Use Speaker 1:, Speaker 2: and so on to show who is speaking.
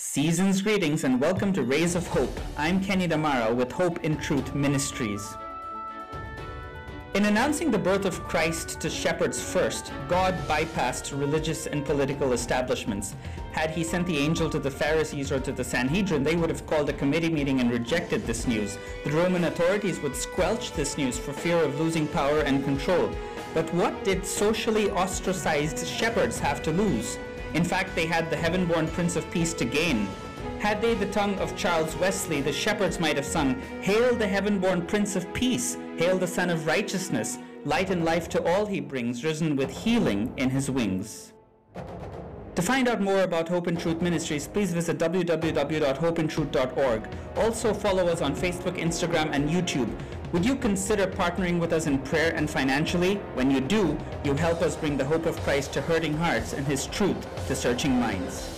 Speaker 1: Season's greetings and welcome to Rays of Hope. I'm Kenny Damara with Hope and Truth Ministries. In announcing the birth of Christ to shepherds first, God bypassed religious and political establishments. Had he sent the angel to the Pharisees or to the Sanhedrin, they would have called a committee meeting and rejected this news. The Roman authorities would squelch this news for fear of losing power and control. But what did socially ostracized shepherds have to lose? In fact, they had the heaven-born Prince of Peace to gain. Had they the tongue of Charles Wesley, the shepherds might have sung, Hail the heaven-born Prince of Peace, hail the Sun of Righteousness, light and life to all he brings, risen with healing in his wings. To find out more about Hope and Truth Ministries, please visit www.hopeandtruth.org. Also follow us on Facebook, Instagram, and YouTube. Would you consider partnering with us in prayer and financially? When you do, you help us bring the hope of Christ to hurting hearts and His truth to searching minds.